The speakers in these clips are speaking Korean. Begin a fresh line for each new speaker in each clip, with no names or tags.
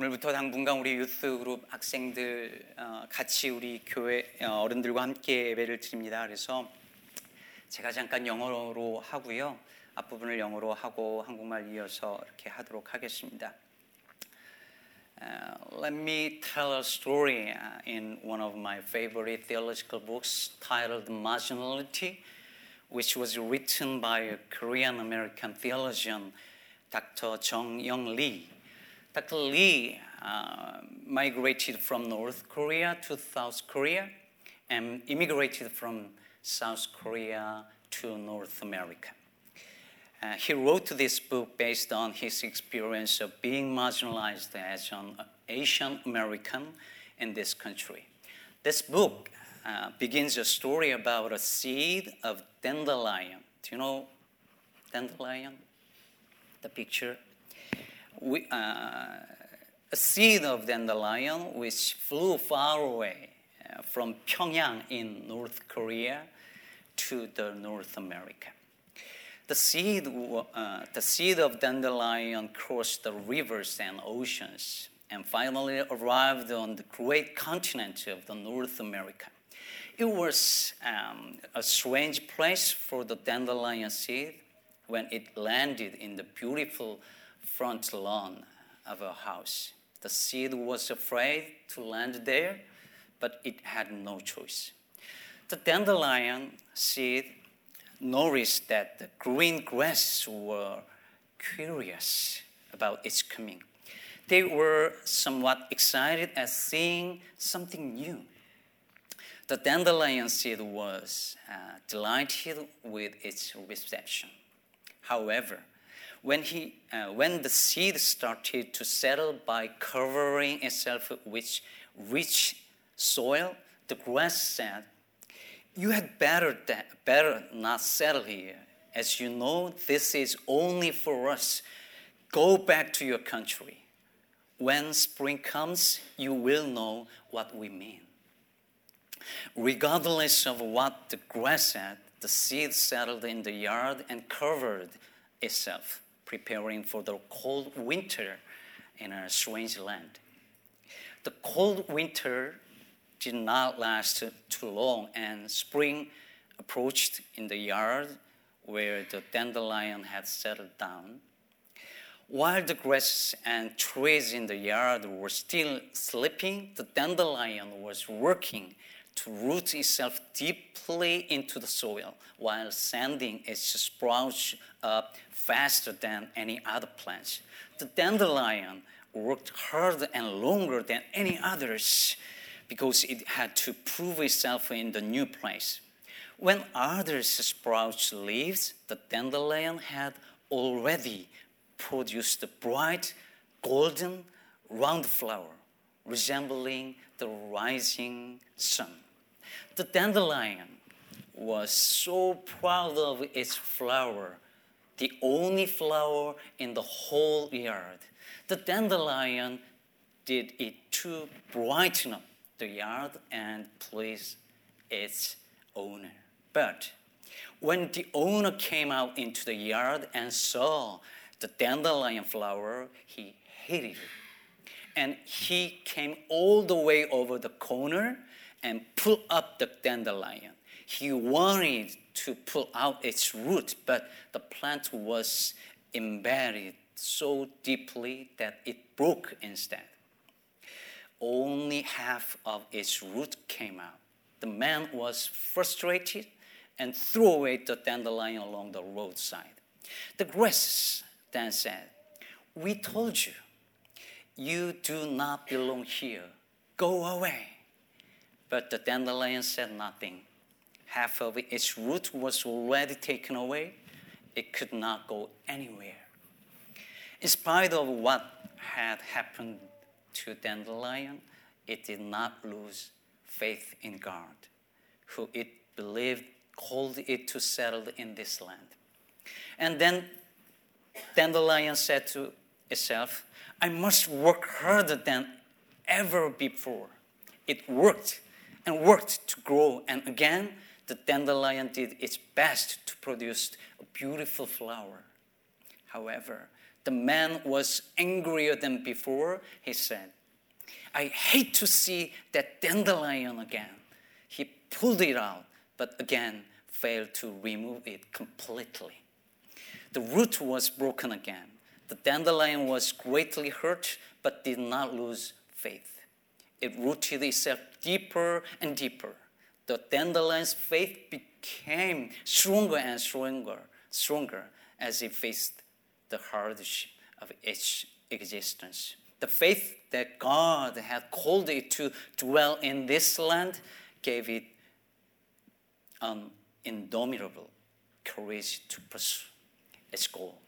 오늘부터 당분간 우리 유스 그룹 학생들 어, 같이 우리 교회 어, 어른들과 함께 예배를 드립니다. 그래서 제가 잠깐 영어로 하고요. 앞부분을 영어로 하고 한국말 이어서 이렇게 하도록 하겠습니다. Uh, let me tell a story uh, in one of my favorite theological books titled Marginality, which was written by a Korean American theologian, Dr. Jung Young Lee. Dr. Lee uh, migrated from North Korea to South Korea and immigrated from South Korea to North America. Uh, he wrote this book based on his experience of being marginalized as an Asian American in this country. This book uh, begins a story about a seed of dandelion. Do you know dandelion? The picture? We, uh, a seed of dandelion which flew far away uh, from Pyongyang in North Korea to the North America. The seed, uh, the seed of dandelion crossed the rivers and oceans and finally arrived on the great continent of the North America. It was um, a strange place for the dandelion seed when it landed in the beautiful front lawn of a house. The seed was afraid to land there, but it had no choice. The dandelion seed noticed that the green grasses were curious about its coming. They were somewhat excited at seeing something new. The dandelion seed was uh, delighted with its reception. However, when, he, uh, when the seed started to settle by covering itself with rich soil, the grass said, You had better, better not settle here. As you know, this is only for us. Go back to your country. When spring comes, you will know what we mean. Regardless of what the grass said, the seed settled in the yard and covered itself, preparing for the cold winter in a strange land. The cold winter did not last too long, and spring approached in the yard where the dandelion had settled down. While the grass and trees in the yard were still sleeping, the dandelion was working to root itself deeply into the soil while sending its sprouts up faster than any other plants. The dandelion worked harder and longer than any others because it had to prove itself in the new place. When others sprouts leaves, the dandelion had already produced a bright, golden, round flower resembling the rising sun. The dandelion was so proud of its flower, the only flower in the whole yard. The dandelion did it to brighten up the yard and please its owner. But when the owner came out into the yard and saw the dandelion flower, he hated it. And he came all the way over the corner and pull up the dandelion. He wanted to pull out its root, but the plant was embedded so deeply that it broke instead only half of its root came out. The man was frustrated and threw away the dandelion along the roadside. The grasses then said, We told you, you do not belong here. Go away. But the dandelion said nothing. Half of its root was already taken away. It could not go anywhere. In spite of what had happened to dandelion, it did not lose faith in God, who it believed called it to settle in this land. And then dandelion said to itself, I must work harder than ever before. It worked and worked to grow, and again, the dandelion did its best to produce a beautiful flower. However, the man was angrier than before, he said, I hate to see that dandelion again. He pulled it out, but again failed to remove it completely. The root was broken again. The dandelion was greatly hurt, but did not lose faith. It rooted itself deeper and deeper. The dandelion's faith became stronger and stronger, stronger as it faced the hardship of its existence. The faith that God had called it to dwell in this land gave it an indomitable courage to pursue its goal.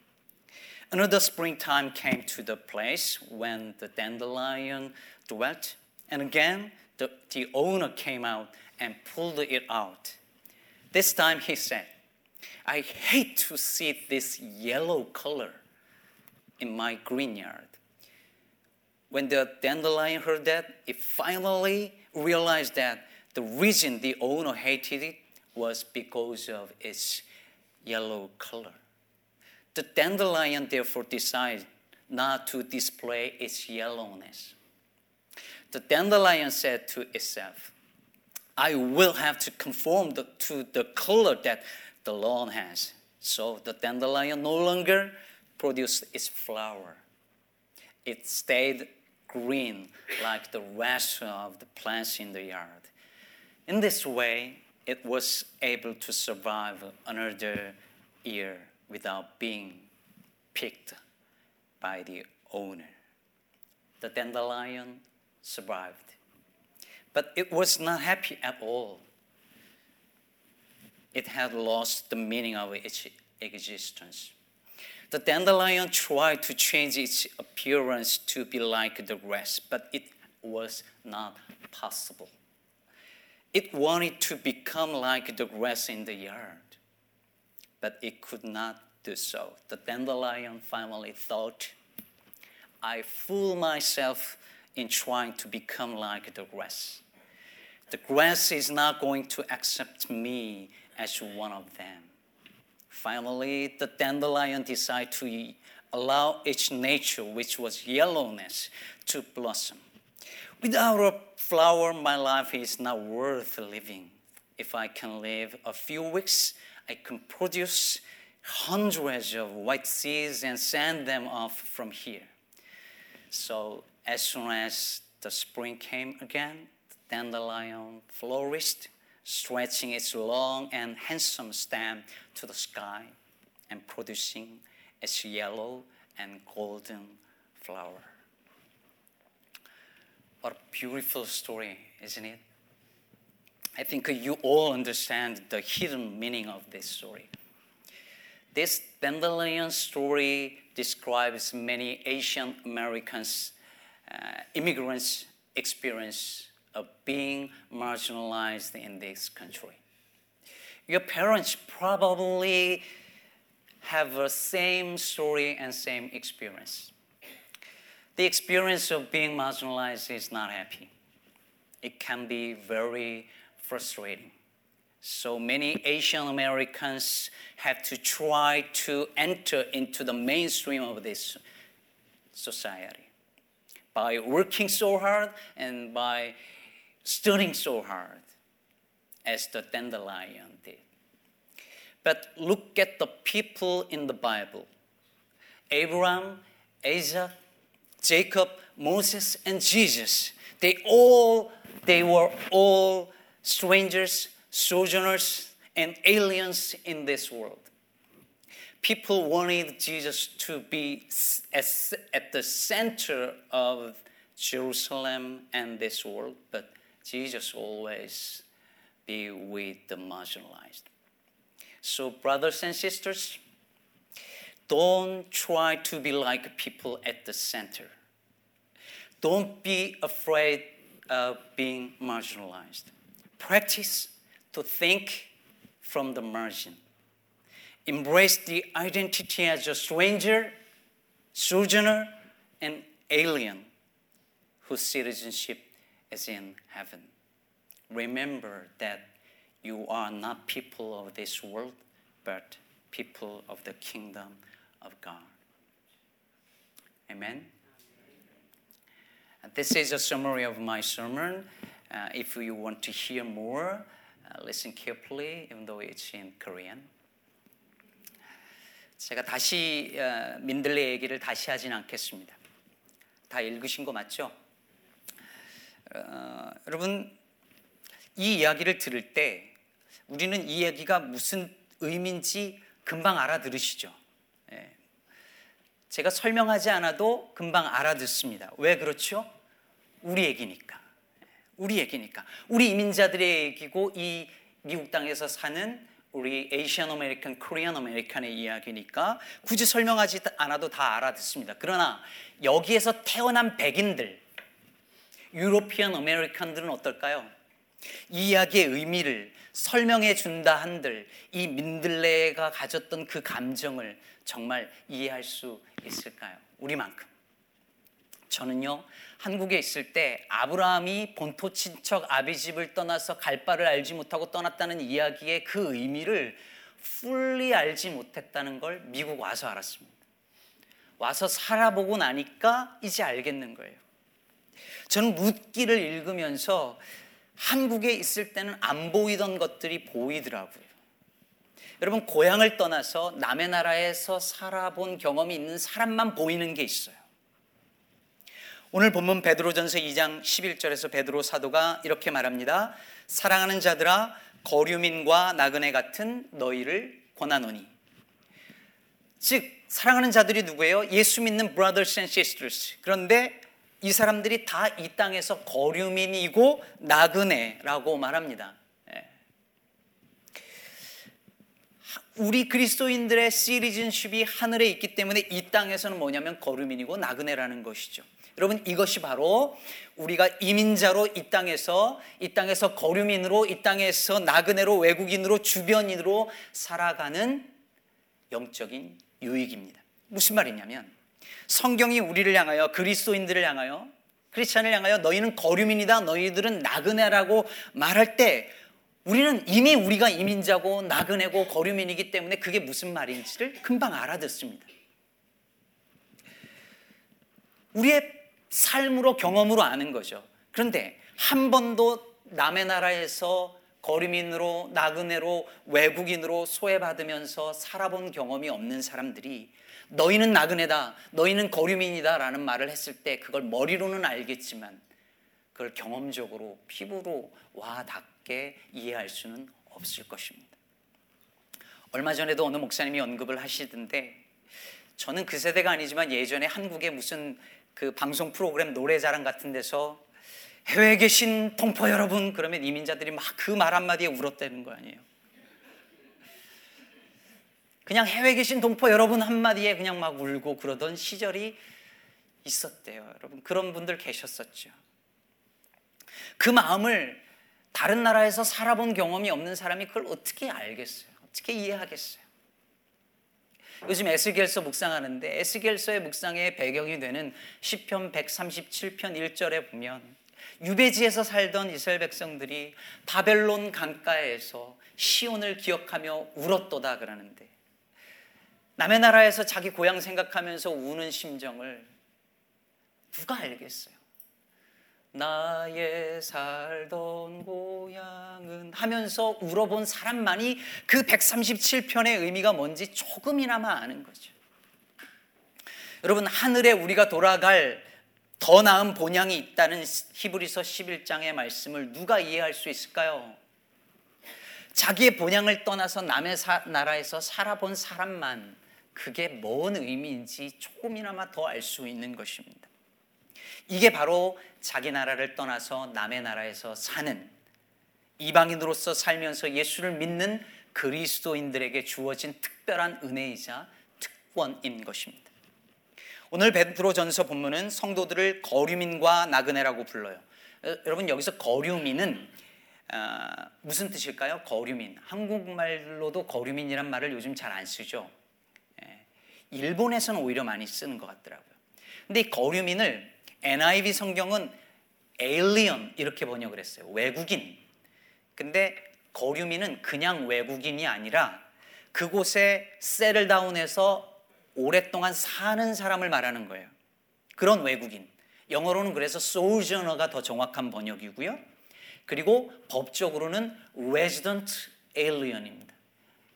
Another springtime came to the place when the dandelion dwelt, and again the, the owner came out and pulled it out. This time he said, I hate to see this yellow color in my green yard. When the dandelion heard that, it finally realized that the reason the owner hated it was because of its yellow color. The dandelion therefore decided not to display its yellowness. The dandelion said to itself, I will have to conform the, to the color that the lawn has. So the dandelion no longer produced its flower. It stayed green like the rest of the plants in the yard. In this way, it was able to survive another year without being picked by the owner. The dandelion survived, but it was not happy at all. It had lost the meaning of its existence. The dandelion tried to change its appearance to be like the grass, but it was not possible. It wanted to become like the grass in the yard, but it could not do so. The dandelion finally thought, I fool myself in trying to become like the grass. The grass is not going to accept me as one of them. Finally, the dandelion decided to allow its nature, which was yellowness, to blossom. Without a flower, my life is not worth living. If I can live a few weeks, I can produce hundreds of white seeds and send them off from here. So, as soon as the spring came again, the dandelion flourished, stretching its long and handsome stem to the sky and producing its yellow and golden flower. What a beautiful story, isn't it? I think you all understand the hidden meaning of this story. This dandelion story describes many Asian Americans, Uh, immigrants' experience of being marginalized in this country. Your parents probably have the same story and same experience the experience of being marginalized is not happy. It can be very frustrating. So many Asian Americans have to try to enter into the mainstream of this society by working so hard and by studying so hard, as the dandelion did. But look at the people in the Bible Abraham, Isaac, Jacob, Moses, and Jesus. They all they were all strangers, sojourners, and aliens in this world. People wanted Jesus to be at the center of Jerusalem and this world, but Jesus always be with the marginalized. So, brothers and sisters, don't try to be like people at the center. Don't be afraid of being marginalized. Practice to think from the margin. Embrace the identity as a stranger, sojourner, and alien whose citizenship is in heaven. Remember that you are not people of this world, but people of the kingdom of God. Amen. This is a summary of my sermon. Uh, if you want to hear more, uh, listen carefully, even though it's in Korean. 제가 다시 어, 민들레 얘기를 다시 하진 않겠습니다. 다 읽으신 거 맞죠? 어, 여러분 이 이야기를 들을 때 우리는 이 얘기가 무슨 의미인지 금방 알아들으시죠. 예. 제가 설명하지 않아도 금방 알아듣습니다. 왜 그렇죠? 우리 얘기니까. 우리 얘기니까. 우리 이민자들의 얘기고 이 미국 땅에서 사는 우리 Asian American, Korean American의 이야기니까 굳이 설명하지 않아도 다 알아듣습니다. 그러나 여기에서 태어난 백인들, European American들은 어떨까요? 이 이야기의 의미를 설명해 준다 한들 이 민들레가 가졌던 그 감정을 정말 이해할 수 있을까요? 우리만큼. 저는요, 한국에 있을 때 아브라함이 본토 친척 아비 집을 떠나서 갈 바를 알지 못하고 떠났다는 이야기의 그 의미를 풀리 알지 못했다는 걸 미국 와서 알았습니다. 와서 살아보고 나니까 이제 알겠는 거예요. 저는 룻기를 읽으면서 한국에 있을 때는 안 보이던 것들이 보이더라고요. 여러분 고향을 떠나서 남의 나라에서 살아본 경험이 있는 사람만 보이는 게 있어요. 오늘 본문 베드로전서 2장 11절에서 베드로 사도가 이렇게 말합니다. 사랑하는 자들아 거류민과 나그네 같은 너희를 권하노니. 즉 사랑하는 자들이 누구예요? 예수 믿는 brothers and sisters. 그런데 이 사람들이 다 이 땅에서 거류민이고 나그네라고 말합니다. 예. 우리 그리스도인들의 시리즌십이 하늘에 있기 때문에 이 땅에서는 뭐냐면 거류민이고 나그네라는 것이죠. 여러분 이것이 바로 우리가 이민자로 이 땅에서 이 땅에서 거류민으로 이 땅에서 나그네로 외국인으로 주변인으로 살아가는 영적인 유익입니다. 무슨 말이냐면 성경이 우리를 향하여 그리스도인들을 향하여 크리스찬을 향하여 너희는 거류민이다 너희들은 나그네라고 말할 때 우리는 이미 우리가 이민자고 나그네고 거류민이기 때문에 그게 무슨 말인지를 금방 알아듣습니다. 우리의 삶으로 경험으로 아는 거죠. 그런데 한 번도 남의 나라에서 거류민으로 나그네로 외국인으로 소외받으면서 살아본 경험이 없는 사람들이 너희는 나그네다, 너희는 거류민이다라는 말을 했을 때 그걸 머리로는 알겠지만 그걸 경험적으로 피부로 와 닿게 이해할 수는 없을 것입니다. 얼마 전에도 어느 목사님이 언급을 하시던데 저는 그 세대가 아니지만 예전에 한국에 무슨 그 방송 프로그램 노래자랑 같은 데서 해외에 계신 동포 여러분 그러면 이민자들이 막 그 말 한마디에 울었다는 거 아니에요. 그냥 해외에 계신 동포 여러분 한마디에 그냥 막 울고 그러던 시절이 있었대요. 여러분 그런 분들 계셨었죠. 그 마음을 다른 나라에서 살아본 경험이 없는 사람이 그걸 어떻게 알겠어요? 어떻게 이해하겠어요? 요즘 에스겔서 묵상하는데 에스겔서의 묵상의 배경이 되는 시편 137편 1절에 보면 유배지에서 살던 이스라엘 백성들이 바벨론 강가에서 시온을 기억하며 울었도다 그러는데 남의 나라에서 자기 고향 생각하면서 우는 심정을 누가 알겠어요? 나의 살던 고향은 하면서 울어본 사람만이 그 137편의 의미가 뭔지 조금이나마 아는 거죠. 여러분, 하늘에 우리가 돌아갈 더 나은 본향이 있다는 히브리서 11장의 말씀을 누가 이해할 수 있을까요? 자기의 본향을 떠나서 남의 사, 나라에서 살아본 사람만 그게 뭔 의미인지 조금이나마 더 알 수 있는 것입니다. 이게 바로 자기 나라를 떠나서 남의 나라에서 사는 이방인으로서 살면서 예수를 믿는 그리스도인들에게 주어진 특별한 은혜이자 특권인 것입니다. 오늘 베드로전서 본문은 성도들을 거류민과 나그네라고 불러요. 여러분 여기서 거류민은 어, 무슨 뜻일까요? 거류민. 한국말로도 거류민이란 말을 요즘 잘 안 쓰죠. 예, 일본에서는 오히려 많이 쓰는 것 같더라고요. 근데 이 거류민을 NIV 성경은 alien 이렇게 번역을 했어요. 외국인. 근데 거류민은 그냥 외국인이 아니라 그곳에 셀을 다운해서 오랫동안 사는 사람을 말하는 거예요. 그런 외국인. 영어로는 그래서 sojourner가 더 정확한 번역이고요. 그리고 법적으로는 resident alien입니다.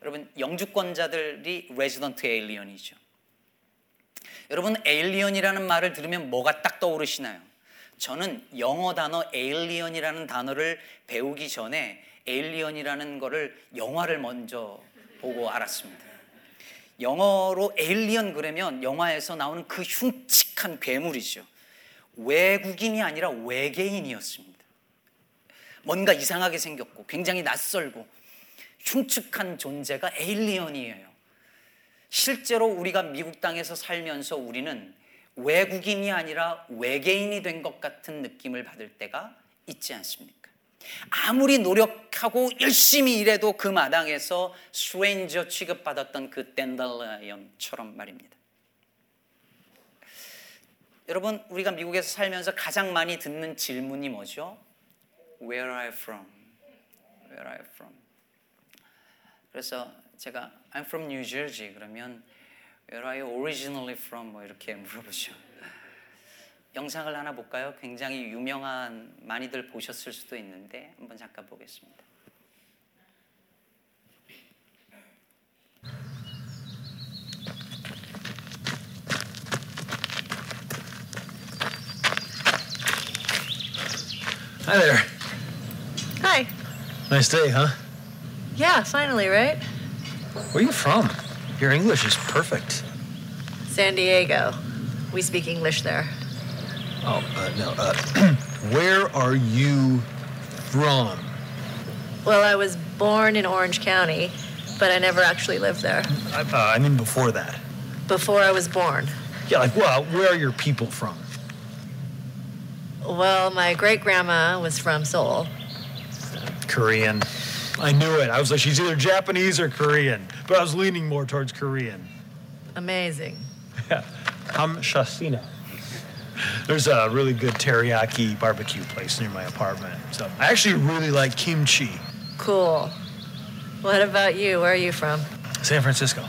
여러분 영주권자들이 resident alien이죠. 여러분 alien이라는 말을 들으면 뭐가 딱 떠오르시나요? 저는 영어 단어 alien이라는 단어를 배우기 전에 alien이라는 거를 영화를 먼저 보고 알았습니다. 영어로 alien 그러면 영화에서 나오는 그 흉측한 괴물이죠. 외국인이 아니라 외계인이었습니다. 뭔가 이상하게 생겼고 굉장히 낯설고 흉측한 존재가 에일리언이에요. 실제로 우리가 미국 땅에서 살면서 우리는 외국인이 아니라 외계인이 된 것 같은 느낌을 받을 때가 있지 않습니까? 아무리 노력하고 열심히 일해도 그 마당에서 스트레인저 취급받았던 그 댄달라이언처럼 말입니다. 여러분, 우리가 미국에서 살면서 가장 많이 듣는 질문이 뭐죠? Where are you from? Where are you from? 그래서 제가 I'm from New Jersey 그러면 Where are you originally from? 뭐 이렇게 물어보죠. 영상을 하나 볼까요? 굉장히 유명한 많이들 보셨을 수도 있는데 한번 잠깐 보겠습니다.
Hi there.
Hi.
Nice day, huh?
Yeah, finally, right?
Where are you from? Your English is perfect.
San Diego. We speak English there.
Oh, uh, no. Uh, where are you from?
Well, I was born in Orange County, but I never actually lived there.
I, uh, I mean, before that.
Before I was born.
Yeah, like, well, where are your people from?
Well, my great grandma was from Seoul.
Korean. I knew it. I was like, she's either Japanese or Korean, but I was leaning more towards Korean.
Amazing.
Yeah. I'm Shastina. There's a really good teriyaki barbecue place near my apartment. So I actually really like kimchi.
Cool. What about you? Where are you from?
San Francisco.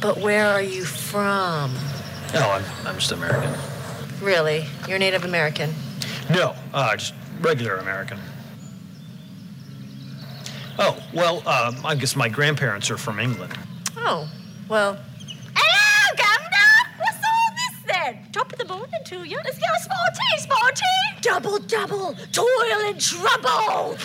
But where are you from?
No, I'm, I'm just American.
Really? You're Native American?
No, uh, just regular American. Oh, well, um, I guess my grandparents are from England.
Oh, well.
Hello, Governor! What's all this then? Top of the morning to you. Let's go sporty, sporty! Double, double, toil and trouble!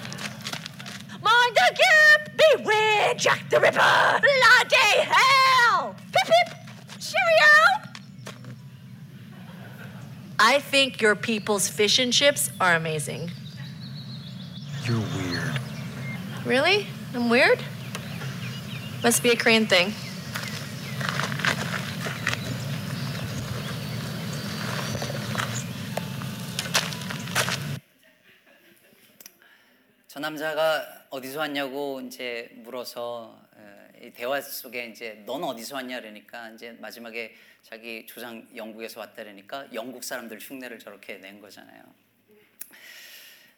Mind the gap! Beware Jack the Ripper! Bloody hell! Pip pip! Cheerio!
I think your people's fish and chips are amazing. Really? I'm weird? Must be a Korean thing.
저 남자가 어디서 왔냐고 이제 물어서 대화 속에 이제 넌 어디서 왔냐 그러니까 이제 마지막에 자기 조상 영국에서 왔다 그러니까 영국 사람들 흉내를 저렇게 낸 거잖아요.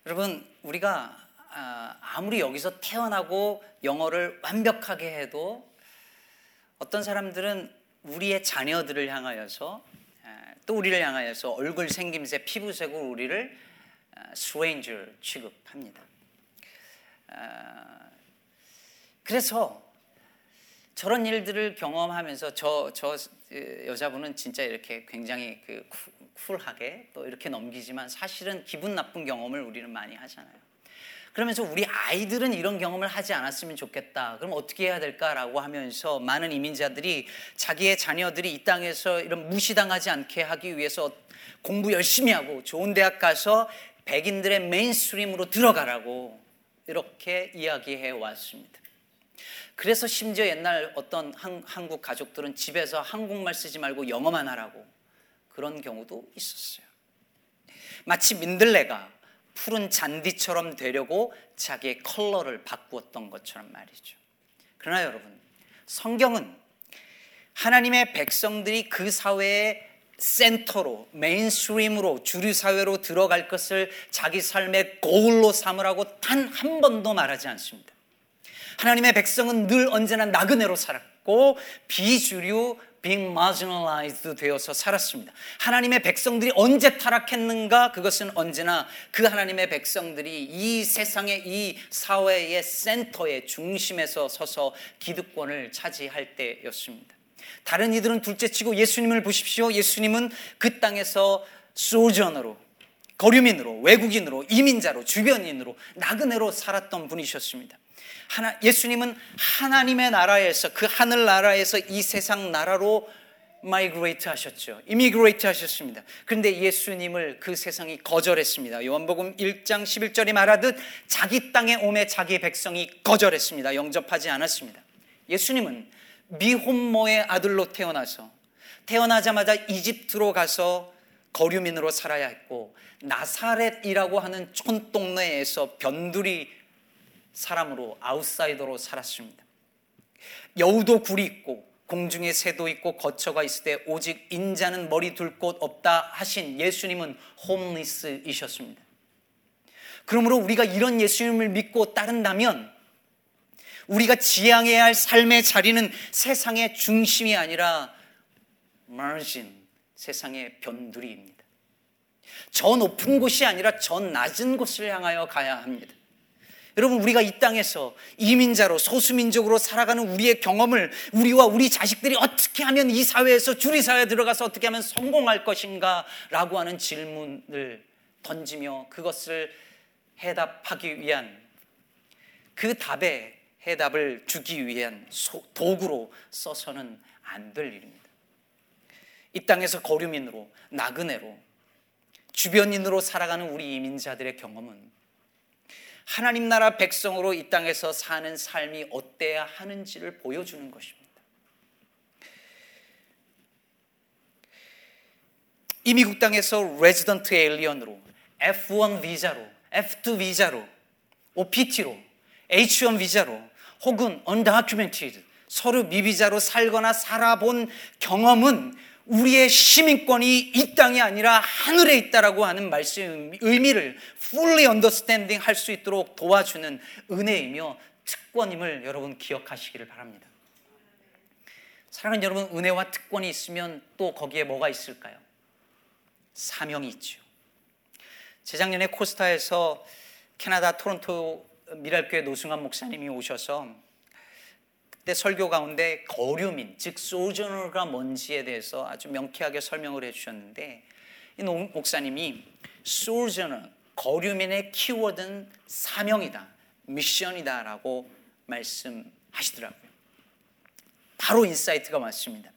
여러분 우리가 아, 아무리 여기서 태어나고 영어를 완벽하게 해도 어떤 사람들은 우리의 자녀들을 향하여서 아, 또 우리를 향하여서 얼굴 생김새 피부색으로 우리를 취급합니다. 아, 그래서 저런 일들을 경험하면서 저, 저 여자분은 진짜 이렇게 굉장히 그 쿨하게 또 이렇게 넘기지만 사실은 기분 나쁜 경험을 우리는 많이 하잖아요. 그러면서 우리 아이들은 이런 경험을 하지 않았으면 좋겠다. 그럼 어떻게 해야 될까라고 하면서 많은 이민자들이 자기의 자녀들이 이 땅에서 이런 무시당하지 않게 하기 위해서 공부 열심히 하고 좋은 대학 가서 백인들의 mainstream으로 들어가라고 이렇게 이야기해 왔습니다. 그래서 심지어 옛날 어떤 한, 한국 가족들은 집에서 한국말 쓰지 말고 영어만 하라고 그런 경우도 있었어요. 마치 민들레가 푸른 잔디처럼 되려고 자기의 컬러를 바꾸었던 것처럼 말이죠. 그러나 여러분, 성경은 하나님의 백성들이 그 사회의 센터로 mainstream으로 주류 사회로 들어갈 것을 자기 삶의 goal로 삼으라고 단 한 번도 말하지 않습니다. 하나님의 백성은 늘 언제나 나그네로 살았고 비주류 being marginalized 되어서 살았습니다. 하나님의 백성들이 언제 타락했는가? 그것은 언제나 그 하나님의 백성들이 이 세상의 이 사회의 센터의 중심에서 서서 기득권을 차지할 때였습니다. 다른 이들은 둘째치고 예수님을 보십시오. 예수님은 그 땅에서 sojourner로 거류민으로 외국인으로 이민자로 주변인으로 나그네로 살았던 분이셨습니다. 하나, 예수님은 하나님의 나라에서 그 하늘 나라에서 이 세상 나라로 migrate 하셨죠. immigrate 하셨습니다. 그런데 예수님을 그 세상이 거절했습니다. 요한복음 1장 11절이 말하듯 자기 땅에 오매 자기 백성이 거절했습니다. 영접하지 않았습니다. 예수님은 미혼모의 아들로 태어나서 태어나자마자 이집트로 가서 거류민으로 살아야 했고 나사렛이라고 하는 촌 동네에서 변두리 사람으로 아웃사이더로 살았습니다. 여우도 굴이 있고 공중에 새도 있고 거처가 있을 때 오직 인자는 머리 둘 곳 없다 하신 예수님은 홈리스이셨습니다. 그러므로 우리가 이런 예수님을 믿고 따른다면 우리가 지향해야 할 삶의 자리는 세상의 중심이 아니라 margin, 세상의 변두리입니다. 저 높은 곳이 아니라 저 낮은 곳을 향하여 가야 합니다. 여러분 우리가 이 땅에서 이민자로 소수민족으로 살아가는 우리의 경험을 우리와 우리 자식들이 어떻게 하면 이 사회에서 주리 사회에 들어가서 어떻게 하면 성공할 것인가 라고 하는 질문을 던지며 그것을 해답하기 위한 그 답에 해답을 주기 위한 도구로 써서는 안 될 일입니다. 이 땅에서 거류민으로 나그네로 주변인으로 살아가는 우리 이민자들의 경험은 하나님 나라 백성으로 이 땅에서 사는 삶이 어때야 하는지를 보여주는 것입니다. 이 미국 땅에서 resident alien으로 F1 비자로 F2 비자로 OPT로 H1 비자로 혹은 undocumented 서류 미비자로 살거나 살아본 경험은 우리의 시민권이 이 땅이 아니라 하늘에 있다라고 하는 말씀 의미를 fully understanding 할 수 있도록 도와주는 은혜이며 특권임을 여러분 기억하시기를 바랍니다. 사랑하는 여러분, 은혜와 특권이 있으면 또 거기에 뭐가 있을까요? 사명이 있죠. 재작년에 코스타에서 캐나다 토론토 미랄교회 노승환 목사님이 오셔서 그때 설교 가운데 거류민, 즉 소저너가 뭔지에 대해서 아주 명쾌하게 설명을 해주셨는데 이 목사님이 소저너, 거류민의 키워드는 사명이다, 미션이다라고 말씀하시더라고요. 바로 insight가 맞습니다.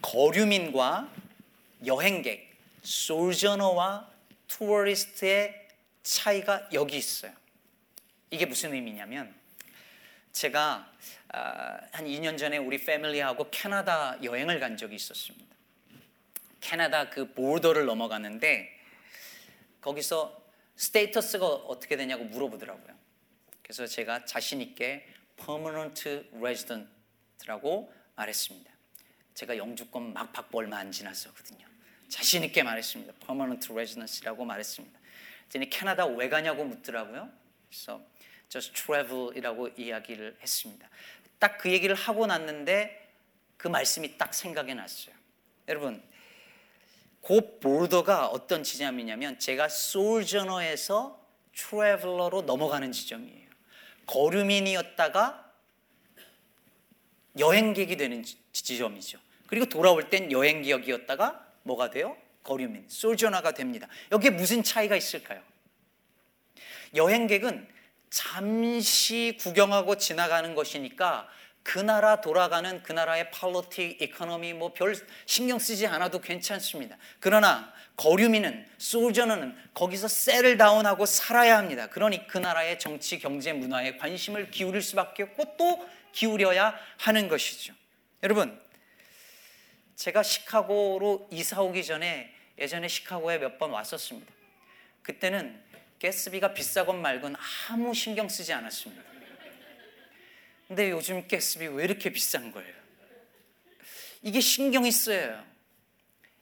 거류민과 여행객, sojourner와 tourist의 차이가 여기 있어요. 이게 무슨 의미냐면 제가 아, 한 2년 전에 우리 family하고 캐나다 여행을 간 적이 있었습니다. 캐나다 그 border를 넘어갔는데 거기서 스테이터스가 어떻게 되냐고 물어보더라고요. 그래서 제가 자신 있게 permanent resident라고 말했습니다. 제가 영주권 막 받고 얼마 안 지났었거든요. 자신 있게 말했습니다. permanent residency라고 말했습니다. 그랬더니 캐나다 왜 가냐고 묻더라고요. 그래서 just travel이라고 이야기를 했습니다. 딱 그 얘기를 하고 났는데 그 말씀이 딱 생각이 났어요. 여러분, 그 border가 어떤 지점이냐면 제가 sojourner에서 traveler로 넘어가는 지점이에요. 거류민이었다가 여행객이 되는 지점이죠. 그리고 돌아올 땐 여행객이었다가 뭐가 돼요? 거류민, sojourner가 됩니다. 여기에 무슨 차이가 있을까요? 여행객은 잠시 구경하고 지나가는 것이니까 그 나라 돌아가는 그 나라의 politics economy 뭐 별 신경 쓰지 않아도 괜찮습니다. 그러나 거류민은 소저는 거기서 셀을 다운하고 살아야 합니다. 그러니 그 나라의 정치, 경제, 문화에 관심을 기울일 수밖에 없고 또 기울여야 하는 것이죠. 여러분, 제가 시카고로 이사 오기 전에 예전에 시카고에 몇 번 왔었습니다. 그때는 가스비가 비싸건 말건 아무 신경 쓰지 않았습니다. 근데 요즘 가스비 왜 이렇게 비싼 거예요? 이게 신경이 쓰여요.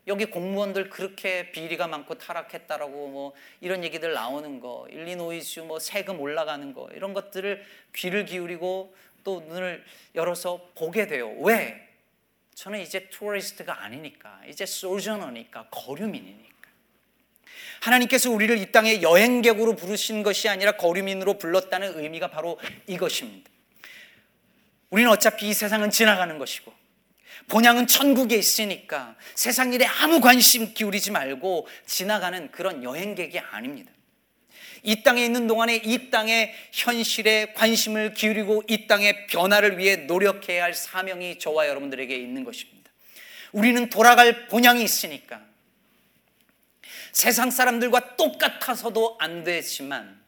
여기 공무원들 그렇게 비리가 많고 타락했다라고 뭐 이런 얘기들 나오는 거, 일리노이주 뭐 세금 올라가는 거 이런 것들을 귀를 기울이고 또 눈을 열어서 보게 돼요. 왜? 저는 이제 투어리스트가 아니니까 이제 소저너니까 거류민이니까 하나님께서 우리를 이 땅에 여행객으로 부르신 것이 아니라 거류민으로 불렀다는 의미가 바로 이것입니다. 우리는 어차피 이 세상은 지나가는 것이고 본향은 천국에 있으니까 세상 일에 아무 관심 기울이지 말고 지나가는 그런 여행객이 아닙니다. 이 땅에 있는 동안에 이 땅의 현실에 관심을 기울이고 이 땅의 변화를 위해 노력해야 할 사명이 저와 여러분들에게 있는 것입니다. 우리는 돌아갈 본향이 있으니까 세상 사람들과 똑같아서도 안 되지만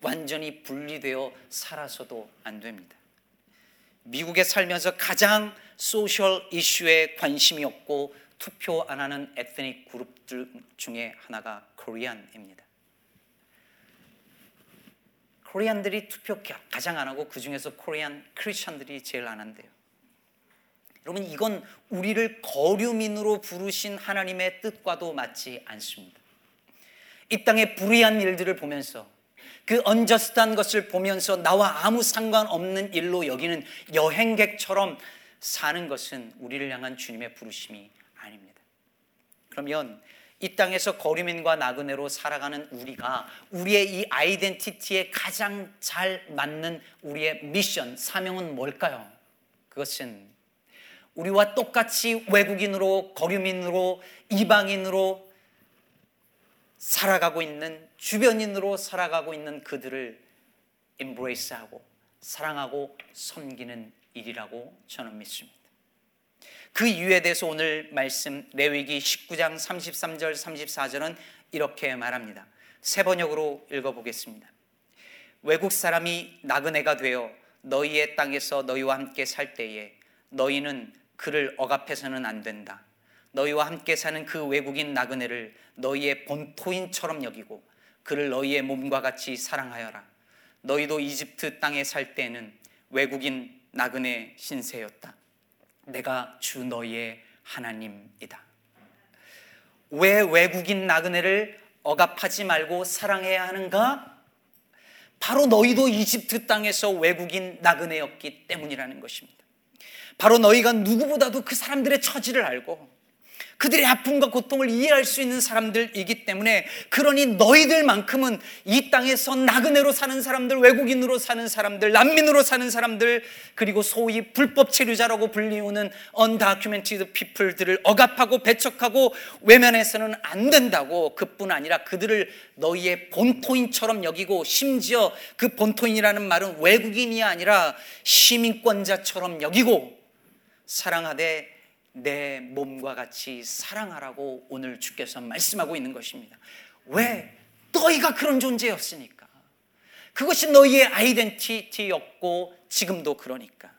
완전히 분리되어 살아서도 안 됩니다. 미국에 살면서 가장 social issue에 관심이 없고 투표 안 하는 ethnic group들 중에 하나가 Korean입니다. Korean들이 투표 가장 안 하고 그 중에서 Korean Christian들이 제일 안 한대요. 여러분 이건 우리를 거류민으로 부르신 하나님의 뜻과도 맞지 않습니다. 이 땅의 불의한 일들을 보면서 그 언저스트한 것을 보면서 나와 아무 상관없는 일로 여기는 여행객처럼 사는 것은 우리를 향한 주님의 부르심이 아닙니다. 그러면 이 땅에서 거류민과 나그네로 살아가는 우리가 우리의 이 아이덴티티에 가장 잘 맞는 우리의 미션, 사명은 뭘까요? 그것은 우리와 똑같이 외국인으로, 거류민으로, 이방인으로 살아가고 있는 주변인으로 살아가고 있는 그들을 embrace하고 사랑하고 섬기는 일이라고 저는 믿습니다. 그 이유에 대해서 오늘 말씀 레위기 19장 33절 34절은 이렇게 말합니다. 세 번역으로 읽어보겠습니다. 외국 사람이 나그네가 되어 너희의 땅에서 너희와 함께 살 때에 너희는 그를 억압해서는 안 된다. 너희와 함께 사는 그 외국인 나그네를 너희의 본토인처럼 여기고 그를 너희의 몸과 같이 사랑하여라. 너희도 이집트 땅에 살 때에는 외국인 나그네 신세였다. 내가 주 너희의 하나님이다. 왜 외국인 나그네를 억압하지 말고 사랑해야 하는가? 바로 너희도 이집트 땅에서 외국인 나그네였기 때문이라는 것입니다. 바로 너희가 누구보다도 그 사람들의 처지를 알고 그들의 아픔과 고통을 이해할 수 있는 사람들이기 때문에 그러니 너희들만큼은 이 땅에서 나그네로 사는 사람들, 외국인으로 사는 사람들, 난민으로 사는 사람들, 그리고 소위 불법 체류자라고 불리우는 undocumented people들을 억압하고 배척하고 외면해서는 안 된다고 그뿐 아니라 그들을 너희의 본토인처럼 여기고 심지어 그 본토인이라는 말은 외국인이 아니라 시민권자처럼 여기고 사랑하되 내 몸과 같이 사랑하라고 오늘 주께서 말씀하고 있는 것입니다. 왜? 너희가 그런 존재였으니까. 그것이 너희의 아이덴티티였고 지금도 그러니까.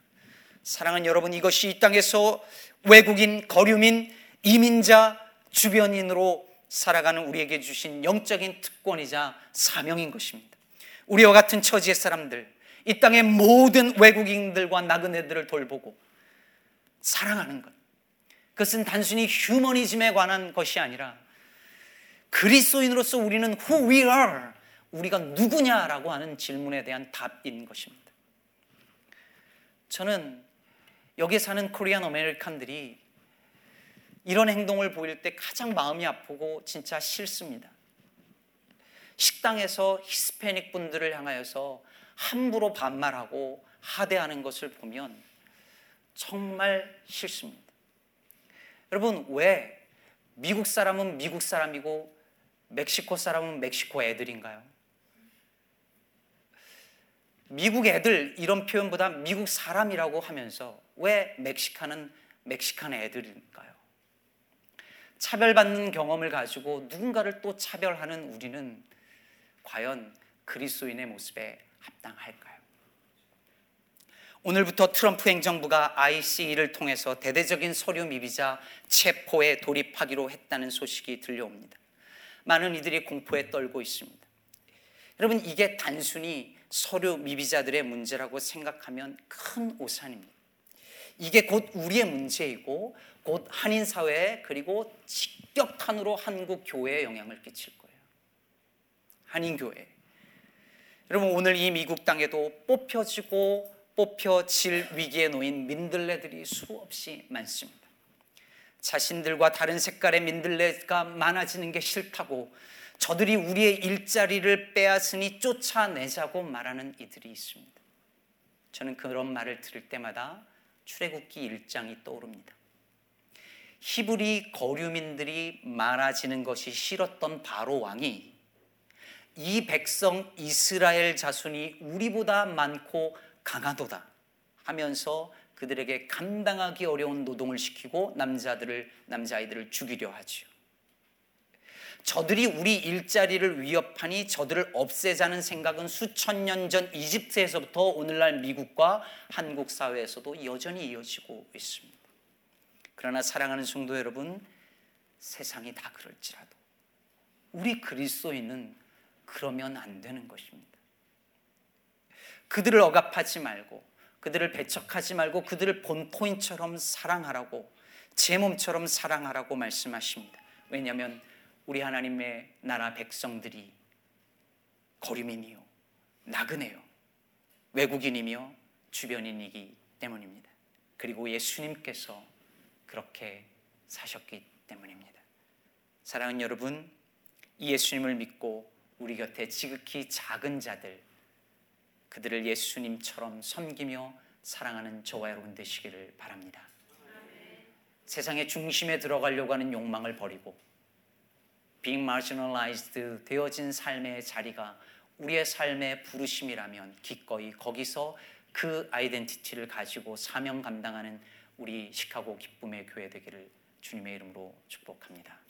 사랑하는 여러분 이것이 이 땅에서 외국인, 거류민, 이민자, 주변인으로 살아가는 우리에게 주신 영적인 특권이자 사명인 것입니다. 우리와 같은 처지의 사람들, 이 땅의 모든 외국인들과 나그네들을 돌보고 사랑하는 것. 그것은 단순히 휴머니즘에 관한 것이 아니라 그리스도인으로서 우리는 who we are, 우리가 누구냐라고 하는 질문에 대한 답인 것입니다. 저는 여기 사는 Korean American들이 이런 행동을 보일 때 가장 마음이 아프고 진짜 싫습니다. 식당에서 히스패닉 분들을 향하여서 함부로 반말하고 하대하는 것을 보면 정말 싫습니다. 여러분, 왜 미국 사람은 미국 사람이고 멕시코 사람은 멕시코 애들인가요? 미국 애들 이런 표현보다 미국 사람이라고 하면서 왜 멕시칸은 멕시칸 애들일까요? 차별받는 경험을 가지고 누군가를 또 차별하는 우리는 과연 그리스도인의 모습에 합당할까요? 오늘부터 트럼프 행정부가 ICE를 통해서 대대적인 서류 미비자 체포에 돌입하기로 했다는 소식이 들려옵니다. 많은 이들이 공포에 떨고 있습니다. 여러분, 이게 단순히 서류 미비자들의 문제라고 생각하면 큰 오산입니다. 이게 곧 우리의 문제이고 곧 한인 사회 그리고 직격탄으로 한국 교회에 영향을 끼칠 거예요. 한인 교회. 여러분 오늘 이 미국 땅에도 뽑혀지고 뽑혀질 위기에 놓인 민들레들이 수없이 많습니다. 자신들과 다른 색깔의 민들레가 많아지는 게 싫다고 저들이 우리의 일자리를 빼앗으니 쫓아내자고 말하는 이들이 있습니다. 저는 그런 말을 들을 때마다 출애굽기 1장이 떠오릅니다. 히브리 거류민들이 많아지는 것이 싫었던 바로 왕이 이 백성 이스라엘 자손이 우리보다 많고 강하도다 하면서 그들에게 감당하기 어려운 노동을 시키고 남자들을 남자아이들을 죽이려 하지요. 저들이 우리 일자리를 위협하니 저들을 없애자는 생각은 수천 년 전 이집트에서부터 오늘날 미국과 한국 사회에서도 여전히 이어지고 있습니다. 그러나 사랑하는 성도 여러분, 세상이 다 그럴지라도 우리 그리스도인은 그러면 안 되는 것입니다. 그들을 억압하지 말고 그들을 배척하지 말고 그들을 본토인처럼 사랑하라고 제 몸처럼 사랑하라고 말씀하십니다. 왜냐하면 우리 하나님의 나라 백성들이 거류민이요 나그네요 외국인이며 주변인이기 때문입니다. 그리고 예수님께서 그렇게 사셨기 때문입니다. 사랑하는 여러분, 이 예수님을 믿고 우리 곁에 지극히 작은 자들 그들을 예수님처럼 섬기며 사랑하는 저와 여러분 되시기를 바랍니다. 세상의 중심에 들어가려고 하는 욕망을 버리고 being marginalized 되어진 삶의 자리가 우리의 삶의 부르심이라면 기꺼이 거기서 그 아이덴티티를 가지고 사명 감당하는 우리 시카고 기쁨의 교회 되기를 주님의 이름으로 축복합니다.